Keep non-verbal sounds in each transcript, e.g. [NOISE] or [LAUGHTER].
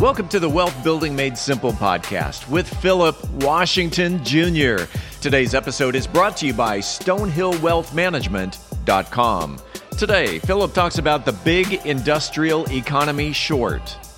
Welcome to the Wealth Building Made Simple podcast with Philip Washington Jr. Today's episode is brought to you by StonehillWealthManagement.com. Today, Philip talks about the big industrial economy short.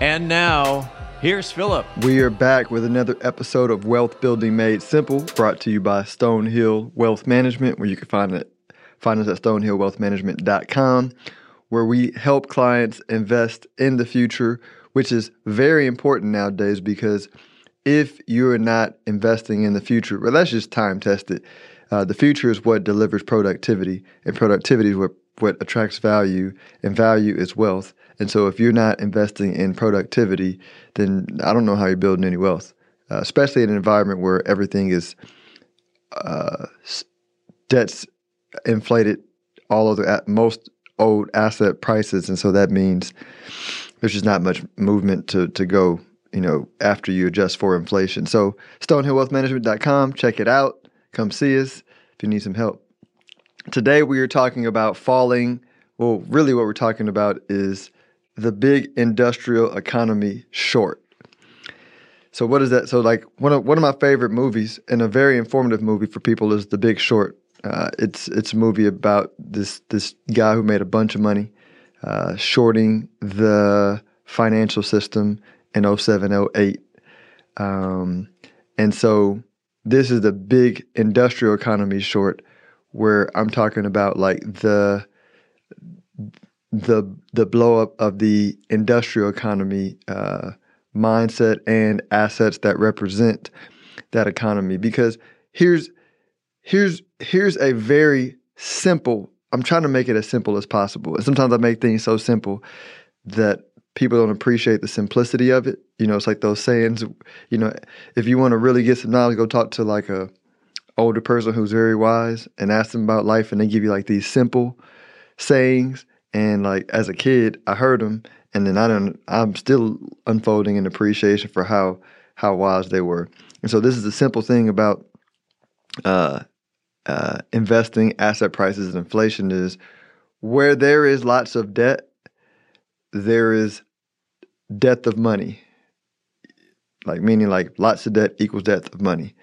And now, here's Philip. We are back with another episode of Wealth Building Made Simple, brought to you by Stonehill Wealth Management, where you can find it find us at stonehillwealthmanagement.com, where we help clients invest in the future, which is very important nowadays because if you're not investing in the future, well, that's just time tested. Uh, the future is what delivers productivity, and productivity is what, what attracts value, and value is wealth. And so if you're not investing in productivity, then I don't know how you're building any wealth, uh, especially in an environment where everything is uh, debts inflated all of the most old asset prices, and so that means there's just not much movement to to go. You know, after you adjust for inflation. So StonehillWealthManagement.com, check it out. Come see us if you need some help. Today we are talking about falling. Well, really, what we're talking about is the big industrial economy short. So what is that? So like one of one of my favorite movies and a very informative movie for people is The Big Short. Uh, it's it's a movie about this this guy who made a bunch of money uh, shorting the financial system in 07, 08. Um, and so this is the big industrial economy short where I'm talking about like the the the blow up of the industrial economy uh, mindset and assets that represent that economy. Because here's here's here's a very simple. I'm trying to make it as simple as possible, and sometimes I make things so simple that people don't appreciate the simplicity of it. You know, it's like those sayings. You know, if you want to really get some knowledge, go talk to like a older person who's very wise and ask them about life, and they give you like these simple sayings and like as a kid, I heard them, and then I don't. I'm still unfolding an appreciation for how how wise they were. And so this is the simple thing about uh, uh, investing, asset prices, and inflation is where there is lots of debt, there is depth of money. Like meaning like lots of debt equals depth of money,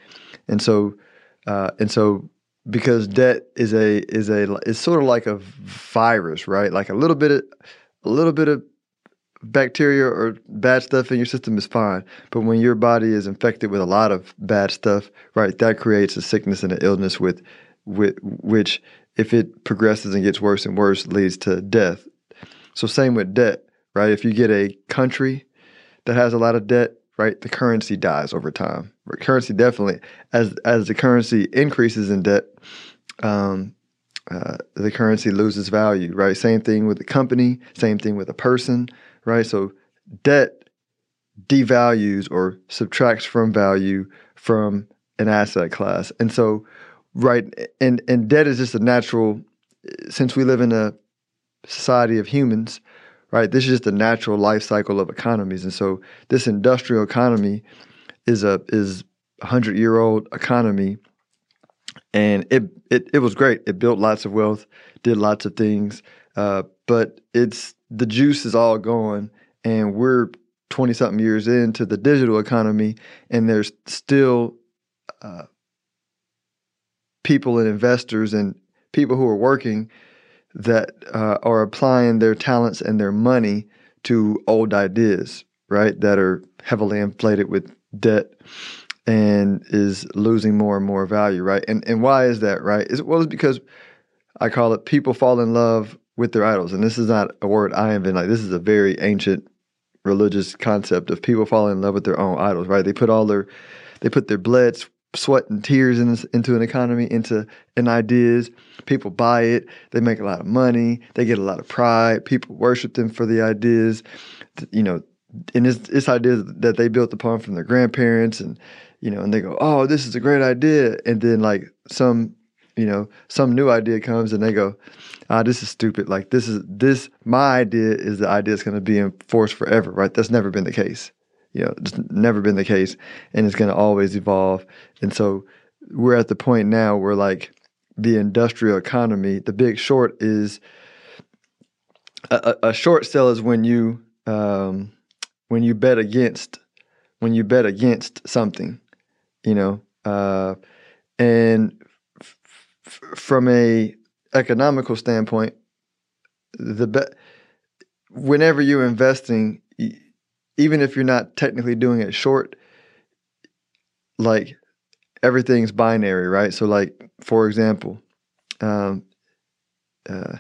and so uh, and so because debt is a is a it's sort of like a virus, right? Like a little bit of a little bit of bacteria or bad stuff in your system is fine, but when your body is infected with a lot of bad stuff, right, that creates a sickness and an illness with with which if it progresses and gets worse and worse leads to death. So same with debt, right? If you get a country that has a lot of debt, right, the currency dies over time. Currency definitely as as the currency increases in debt um, uh, the currency loses value right? Same thing with the company same thing with a person right? So debt devalues or subtracts from value from an asset class. And so right and and debt is just a natural since we live in a society of humans right? This is just a natural life cycle of economies. And so this industrial economy is a is hundred year old economy, and it, it it was great. It built lots of wealth, did lots of things, uh, but it's the juice is all gone, and we're twenty something years into the digital economy, and there's still uh, people and investors and people who are working that uh, are applying their talents and their money to old ideas, right? That are heavily inflated with debt and is losing more and more value, right? And and why is that, right? Is well, it's because I call it people fall in love with their idols, and this is not a word I invented. Like this is a very ancient religious concept of people falling in love with their own idols, right? They put all their they put their blood, sweat, and tears in this, into an economy, into an ideas. People buy it. They make a lot of money. They get a lot of pride. People worship them for the ideas. You know, and it's it's ideas that they built upon from their grandparents and you know and they go oh this is a great idea and then like some you know some new idea comes and they go ah this is stupid like this is this my idea is the idea that's going to be in force forever right that's never been the case you know it's never been the case and it's going to always evolve. And so we're at the point now where like the industrial economy the big short is a, a short sell is when you um, when you bet against when you bet against something you know uh, and from a economical standpoint, the bet whenever you're investing, even if you're not technically doing it short, like everything's binary, right? So, like for example, um, uh,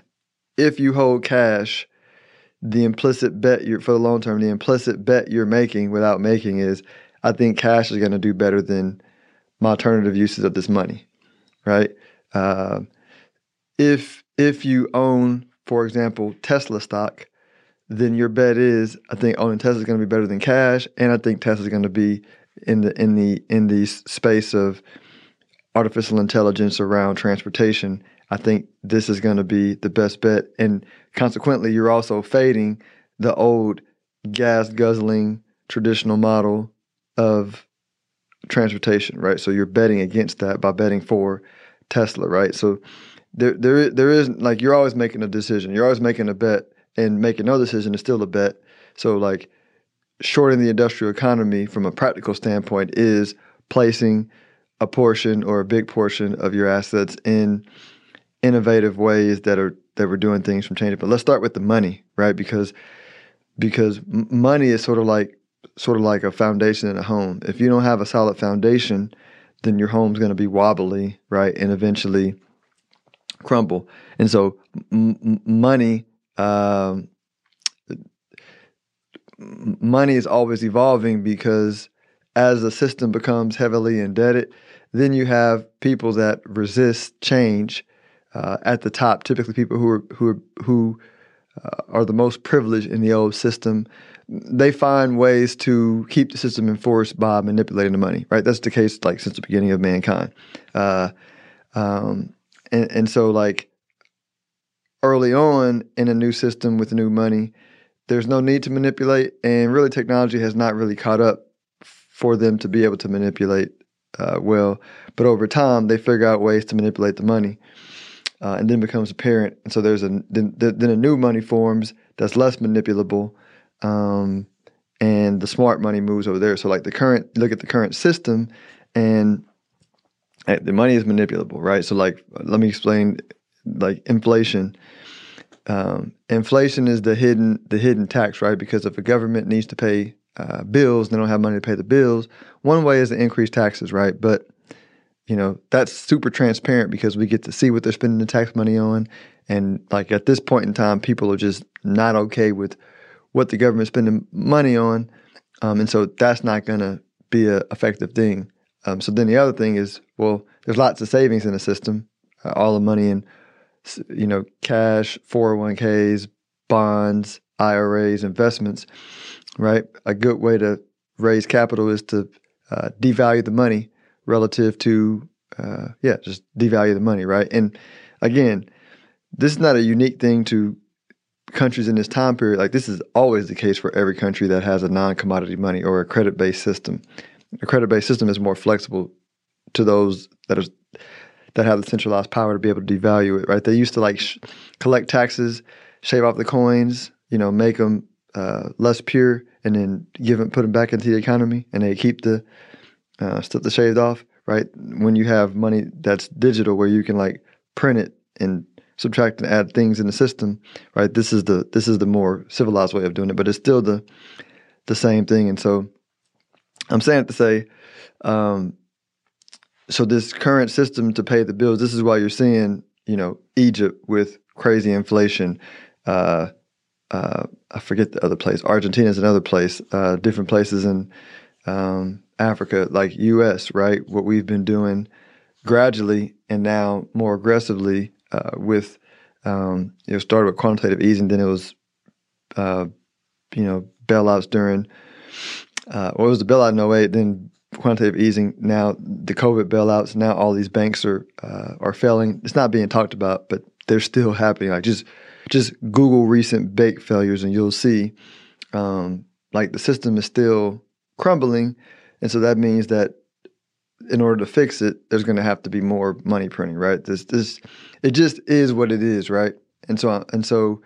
if you hold cash, the implicit bet you're for the long term, the implicit bet you're making without making is, I think cash is going to do better than my alternative uses of this money, right? Uh, if if you own, for example, Tesla stock, then your bet is I think owning Tesla is going to be better than cash, and I think Tesla is going to be in the in the in the space of artificial intelligence around transportation. I think this is going to be the best bet, and consequently, you're also fading the old gas guzzling traditional model of transportation, right? So you're betting against that by betting for Tesla, right? So there there there is like you're always making a decision. You're always making a bet and making no decision is still a bet. So like shorting the industrial economy from a practical standpoint is placing a portion or a big portion of your assets in innovative ways that are that we're doing things from changing. But let's start with the money, right? Because because money is sort of like sort of like a foundation in a home. If you don't have a solid foundation, then your home's going to be wobbly, right? And eventually crumble. And so, m- money, um, money is always evolving because as the system becomes heavily indebted, then you have people that resist change uh, at the top. Typically, people who are who are, who uh, are the most privileged in the old system they find ways to keep the system enforced by manipulating the money, right? That's the case like since the beginning of mankind. Uh, um, and, and so like early on in a new system with new money, there's no need to manipulate, and really technology has not really caught up for them to be able to manipulate uh, well. But over time, they figure out ways to manipulate the money, uh, and then becomes apparent. And so there's a then, then a new money forms that's less manipulable um, and the smart money moves over there. So like the current, look at the current system, and eh, the money is manipulable, right? So like, let me explain, like inflation. Um, inflation is the hidden the hidden tax, right? Because if a government needs to pay uh, bills, they don't have money to pay the bills. One way is to increase taxes, right? But you know that's super transparent because we get to see what they're spending the tax money on, and like at this point in time, people are just not okay with what the government's spending money on, um, and so that's not going to be an effective thing. Um, so then the other thing is, well, there's lots of savings in the system, uh, all the money in, you know, cash, 401ks, bonds, IRAs, investments, right? A good way to raise capital is to uh, devalue the money relative to, uh, yeah, just devalue the money, right? And again, this is not a unique thing to countries in this time period, like this is always the case for every country that has a non commodity money or a credit based system. A credit based system is more flexible to those that are that have the centralized power to be able to devalue it. Right? They used to like sh- collect taxes, shave off the coins, you know, make them uh, less pure, and then give them put them back into the economy, and they keep the uh, stuff that's shaved off. Right? When you have money that's digital, where you can like print it and subtract and add things in the system, right? This is the this is the more civilized way of doing it, but it's still the the same thing. And so I'm saying it to say, um, so this current system to pay the bills, this is why you're seeing, you know, Egypt with crazy inflation. Uh, uh, I forget the other place. Argentina is another place. Uh, different places in um, Africa, like U.S. Right, what we've been doing gradually and now more aggressively uh, with um, it started with quantitative easing, then it was uh, you know bailouts during, uh, well, it was the bailout in 08, then quantitative easing. Now the COVID bailouts. Now all these banks are uh, are failing. It's not being talked about, but they're still happening. Like just just Google recent bank failures, and you'll see um, like the system is still crumbling, and so that means that in order to fix it, there's going to have to be more money printing, right? This this it just is what it is, right? And so and so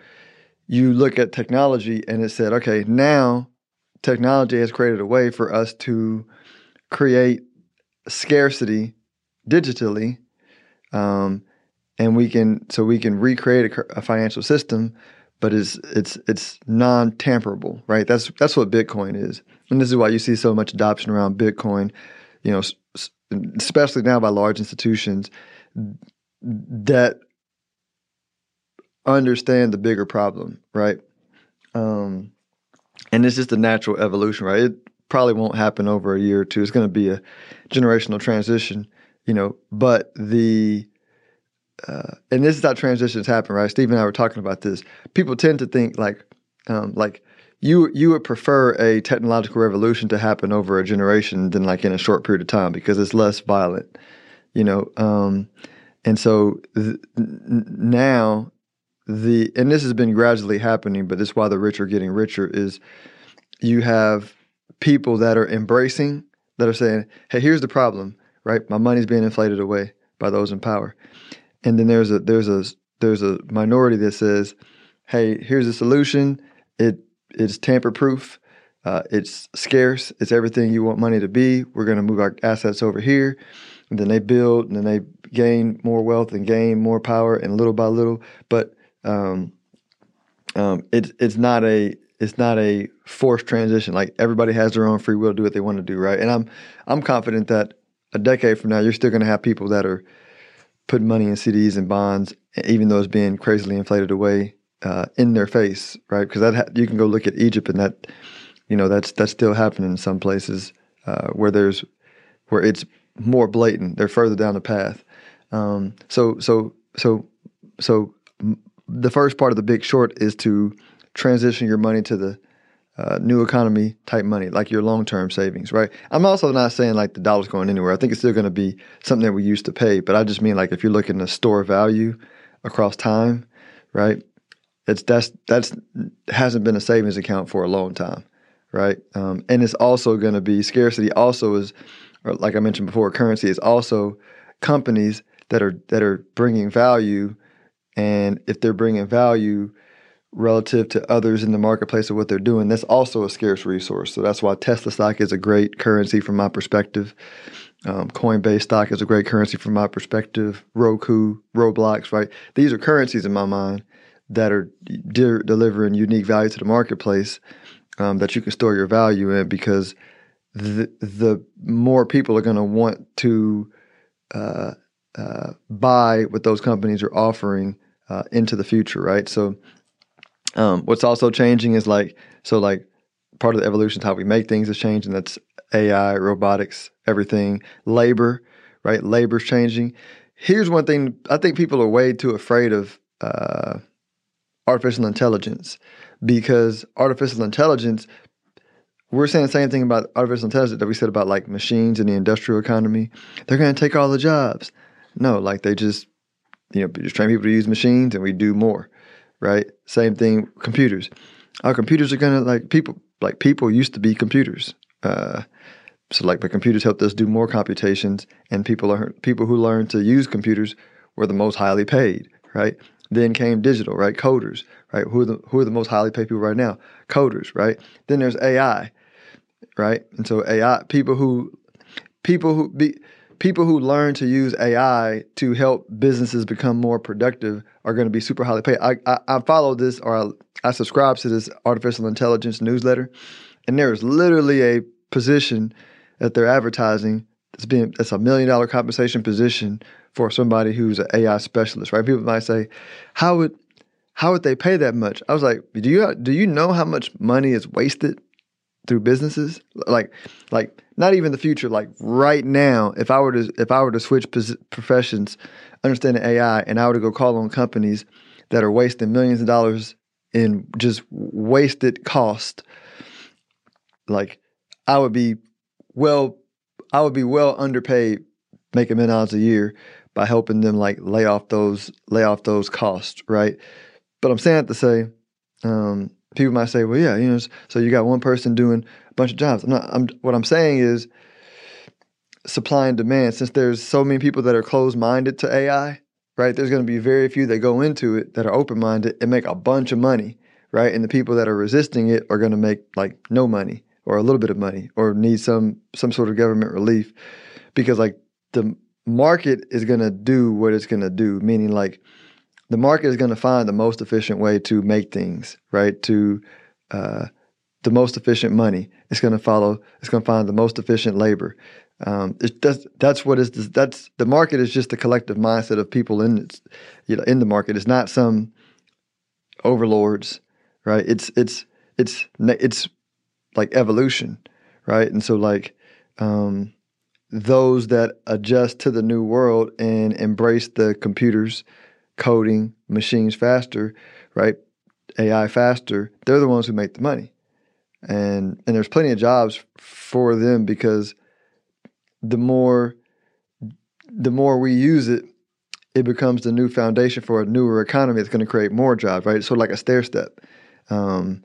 you look at technology, and it said, okay, now technology has created a way for us to create scarcity digitally, um, and we can so we can recreate a, a financial system, but it's it's it's non tamperable, right? That's that's what Bitcoin is, and this is why you see so much adoption around Bitcoin. You know, especially now by large institutions that understand the bigger problem, right? Um, and it's just a natural evolution, right? It probably won't happen over a year or two. It's going to be a generational transition, you know. But the uh, and this is how transitions happen, right? Steve and I were talking about this. People tend to think like, um, like you you would prefer a technological revolution to happen over a generation than like in a short period of time because it's less violent, you know. Um, and so th- now the and this has been gradually happening, but this is why the rich are getting richer. Is you have people that are embracing that are saying, "Hey, here's the problem, right? My money's being inflated away by those in power." And then there's a there's a there's a minority that says, "Hey, here's a solution. It it's tamper proof. Uh, it's scarce. It's everything you want money to be. We're going to move our assets over here." And then they build, and then they gain more wealth and gain more power, and little by little. But um, um, it's it's not a it's not a forced transition. Like everybody has their own free will to do what they want to do, right? And I'm I'm confident that a decade from now, you're still going to have people that are putting money in CDs and bonds, even though it's being crazily inflated away uh, in their face, right? Because that ha- you can go look at Egypt, and that you know that's that's still happening in some places uh, where there's where it's more blatant. They're further down the path. Um, so so so so the first part of the Big Short is to transition your money to the uh, new economy type money, like your long term savings, right? I'm also not saying like the dollar's going anywhere. I think it's still going to be something that we used to pay, but I just mean like if you're looking to store value across time, right? It's that's that's hasn't been a savings account for a long time, right? Um, and it's also going to be scarcity. Also is, like I mentioned before, currency is also companies that are that are bringing value, and if they're bringing value relative to others in the marketplace of what they're doing, that's also a scarce resource. So that's why Tesla stock is a great currency from my perspective. Um, Coinbase stock is a great currency from my perspective. Roku, Roblox, right? These are currencies in my mind that are de- delivering unique value to the marketplace um, that you can store your value in because the, the more people are going to want to uh, uh, buy what those companies are offering uh, into the future, right? So um, what's also changing is like so like part of the evolution is how we make things is changing. That's AI, robotics, everything, labor, right? Labor's changing. Here's one thing I think people are way too afraid of uh, artificial intelligence because artificial intelligence. We're saying the same thing about artificial intelligence that we said about like machines in the industrial economy. They're going to take all the jobs. No, like they just, you know, just train people to use machines and we do more right? Same thing, computers. Our computers are gonna like people like people used to be computers. Uh, so like, but computers helped us do more computations, and people are people who learned to use computers were the most highly paid, right? Then came digital, right? Coders, right? Who are the who are the most highly paid people right now? Coders, right? Then there's AI, right? And so AI people who people who be people who learn to use AI to help businesses become more productive are going to be super highly paid. I, I, I follow this or I, I subscribe to this artificial intelligence newsletter, and there is literally a position that they're advertising that's being that's a million dollar compensation position for somebody who's an AI specialist, right? People might say, how would how would they pay that much? I was like, do you do you know how much money is wasted through businesses like like not even the future like right now if i were to if i were to switch professions understanding ai and i were to go call on companies that are wasting millions of dollars in just wasted cost like I would be well, I would be well underpaid, making a million dollars a year by helping them like lay off those lay off those costs, right? But I'm saying that to say, um, people might say, well, yeah, you know, so you got one person doing a bunch of jobs. I'm not. I'm what I'm saying is supply and demand. Since there's so many people that are closed minded to AI, right? There's going to be very few that go into it that are open minded and make a bunch of money, right? And the people that are resisting it are going to make like no money or a little bit of money or need some some sort of government relief because like the market is going to do what it's going to do meaning like the market is going to find the most efficient way to make things right to uh, the most efficient money it's going to follow it's going to find the most efficient labor um, it does, that's what is that's the market is just the collective mindset of people in its, you know in the market. It's not some overlords, right? It's it's it's it's like evolution, right? And so like um, those that adjust to the new world and embrace the computers, coding, machines faster, right? AI faster. They're the ones who make the money, and and there's plenty of jobs for them because the more the more we use it, it becomes the new foundation for a newer economy that's going to create more jobs, right? So like a stair step. Um,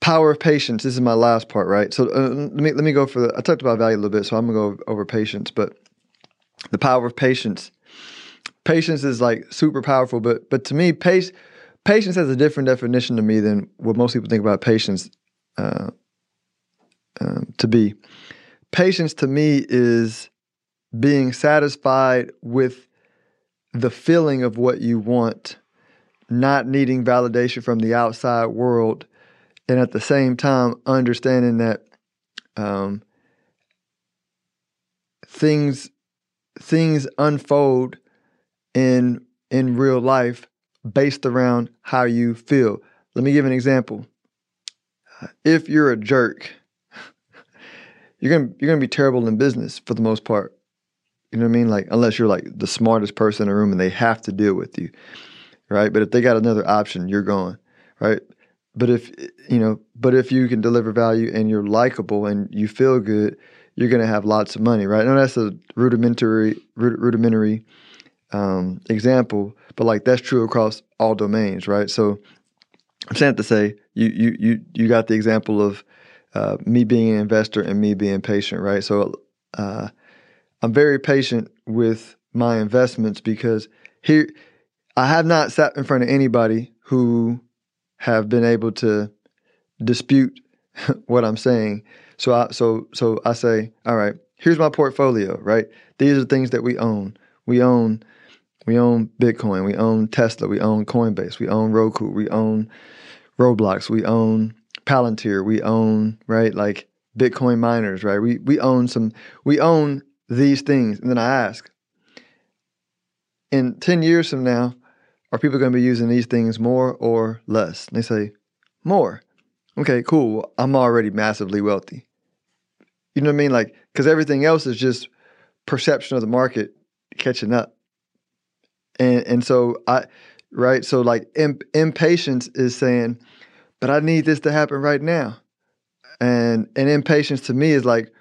power of patience. This is my last part, right? So uh, let me let me go for the. I talked about value a little bit, so I'm gonna go over patience. But the power of patience. Patience is like super powerful, but but to me, pace, patience has a different definition to me than what most people think about patience uh, um, to be. Patience to me is being satisfied with the feeling of what you want, not needing validation from the outside world, and at the same time understanding that um, things things unfold in in real life based around how you feel. Let me give an example. If you're a jerk, [LAUGHS] you're gonna you're gonna be terrible in business for the most part. You know what I mean? Like unless you're like the smartest person in the room and they have to deal with you, right? But if they got another option, you're going, right? But if you know, but if you can deliver value and you're likable and you feel good, you're gonna have lots of money, right? Now that's a rudimentary rudimentary um, example, but like that's true across all domains, right? So I'm saying to say you you you you got the example of uh, me being an investor and me being patient, right? So uh, I'm very patient with my investments because here I have not sat in front of anybody who have been able to dispute [LAUGHS] what I'm saying. So I so so I say, all right, here's my portfolio, right? These are things that we own. We own we own Bitcoin, we own Tesla, we own Coinbase, we own Roku, we own Roblox, we own Palantir, we own, right? Like Bitcoin miners, right? We we own some we own these things. And then I ask, in 10 years from now, are people going to be using these things more or less? And they say, more. Okay, cool. I'm already massively wealthy. You know what I mean? Like, because everything else is just perception of the market catching up. And and so I, right? So like imp- impatience is saying, but I need this to happen right now. And and impatience to me is like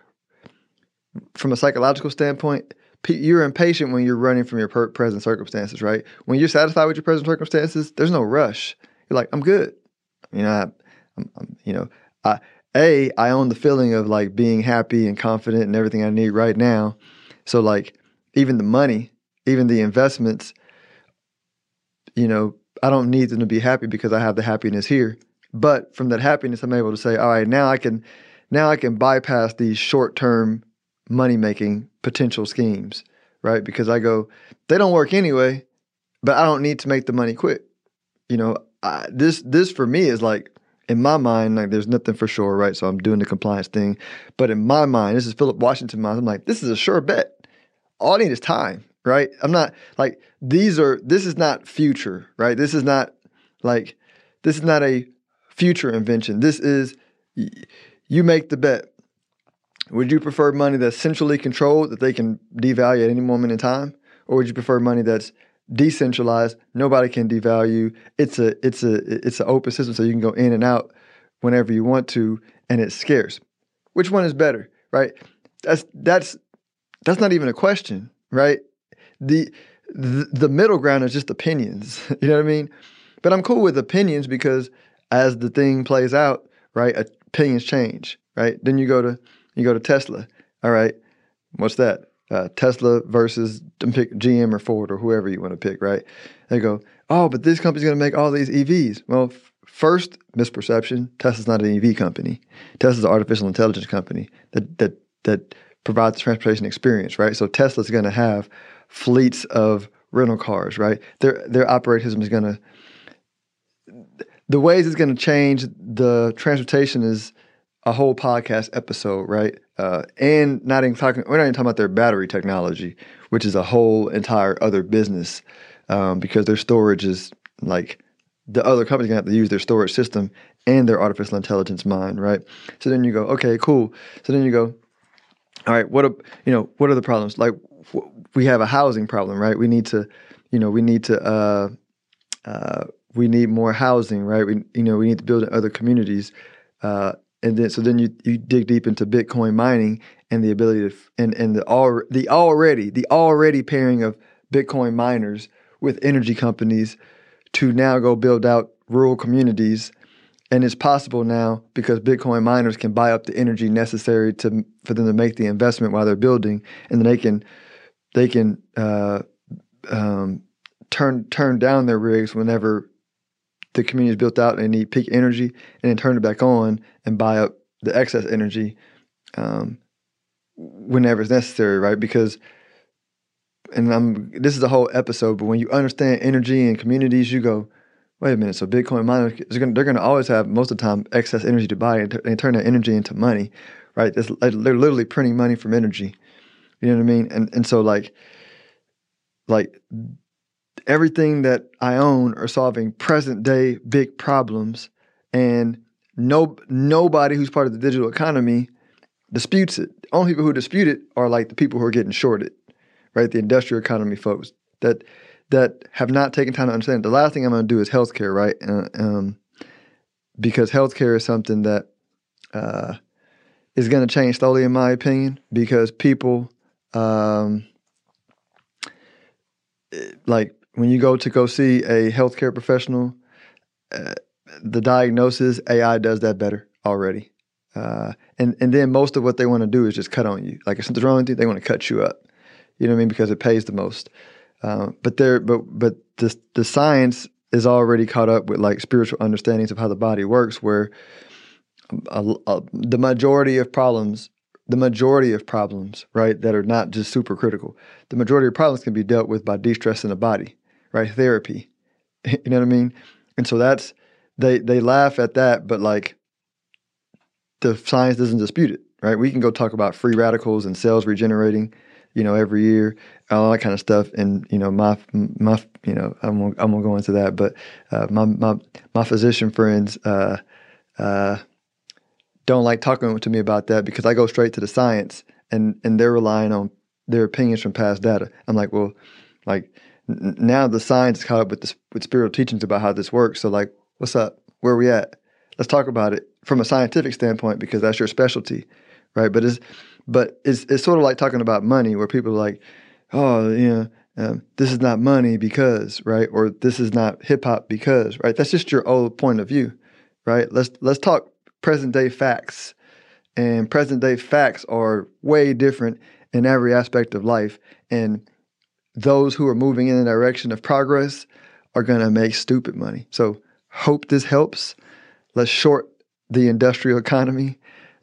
from a psychological standpoint, you're impatient when you're running from your per- present circumstances, right? When you're satisfied with your present circumstances, there's no rush. You're like, I'm good. You know, I, I'm, I'm, you know, I a I own the feeling of like being happy and confident and everything I need right now. So like, even the money, even the investments, you know, I don't need them to be happy because I have the happiness here. But from that happiness, I'm able to say, all right, now I can, now I can bypass these short term money making potential schemes, right? Because I go, they don't work anyway, but I don't need to make the money quick. You know, I, this this for me is like in my mind, like there's nothing for sure, right? So I'm doing the compliance thing, but in my mind, this is Philip Washington mind. I'm like, this is a sure bet. All I need is time, right? I'm not like these are. This is not future, right? This is not like this is not a future invention. This is you make the bet. Would you prefer money that's centrally controlled that they can devalue at any moment in time, or would you prefer money that's decentralized? Nobody can devalue. It's a it's a it's an open system, so you can go in and out whenever you want to, and it's scarce. Which one is better, right? That's that's that's not even a question, right? The the, middle ground is just opinions. [LAUGHS] you know what I mean? But I'm cool with opinions because as the thing plays out, right, opinions change, right? Then you go to you go to Tesla. All right, what's that? Uh, Tesla versus pick GM or Ford or whoever you want to pick, right? They go, oh, but this company's going to make all these EVs. Well, f- first misperception: Tesla's not an EV company. Tesla's an artificial intelligence company that that that provides transportation experience, right? So Tesla's going to have fleets of rental cars, right? Their their operating system is going to the ways it's going to change the transportation is a whole podcast episode, right? Uh, and not even talking, we're not even talking about their battery technology, which is a whole entire other business um, because their storage is like the other company's gonna have to use their storage system and their artificial intelligence mind, right? So then you go, okay, cool. So then you go, all right, what are you know what are the problems? Like we have a housing problem, right? We need to, you know, we need to, uh, uh, we need more housing, right? We, you know, we need to build in other communities, uh, and then so then you you dig deep into Bitcoin mining and the ability to and and the all the already the already pairing of Bitcoin miners with energy companies to now go build out rural communities and it's possible now because Bitcoin miners can buy up the energy necessary to for them to make the investment while they're building, and then they can they can uh, um, turn turn down their rigs whenever the community is built out and they need peak energy, and then turn it back on and buy up the excess energy um, whenever it's necessary, right? Because and I'm this is a whole episode, but when you understand energy and communities, you go, wait a minute. So Bitcoin miners they're going they're going to always have most of the time excess energy to buy and, t- and turn that energy into money, right? It's, they're literally printing money from energy. You know what I mean? And and so like like everything that I own are solving present day big problems, and no nobody who's part of the digital economy disputes it. The only people who dispute it are like the people who are getting shorted, right? The industrial economy folks that that have not taken time to understand. The last thing I'm going to do is healthcare, right? Uh, um, because healthcare is something that uh, is going to change slowly, in my opinion, because people um, like when you go to go see a healthcare professional, uh, the diagnosis AI does that better already. Uh, and and then most of what they want to do is just cut on you. Like if something's wrong with you, they want to cut you up. You know what I mean? Because it pays the most. Uh, but there, but but the the science is already caught up with like spiritual understandings of how the body works, where a, a, the majority of problems the majority of problems, right, that are not just super critical, the majority of problems can be dealt with by de-stressing the body, right? Therapy. [LAUGHS] you know what I mean? And so that's they they laugh at that, but like the science doesn't dispute it, right? We can go talk about free radicals and cells regenerating, you know, every year, all that kind of stuff. And you know, my my you know, I'm gonna, I'm gonna go into that, but uh, my my my physician friends. Uh, uh, don't like talking to me about that because I go straight to the science and and they're relying on their opinions from past data. I'm like, well, like n- now the science is caught up with with spiritual teachings about how this works. So like, what's up? Where are we at? Let's talk about it from a scientific standpoint because that's your specialty, right? But it's but it's it's sort of like talking about money where people are like, oh, you know. Um, this is not money because, right? Or this is not hip hop because, right? That's just your old point of view, right? Let's let's talk present day facts. And present day facts are way different in every aspect of life. And those who are moving in the direction of progress are going to make stupid money. So, hope this helps. Let's short the industrial economy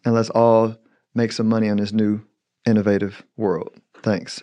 and let's all make some money on this new innovative world. Thanks.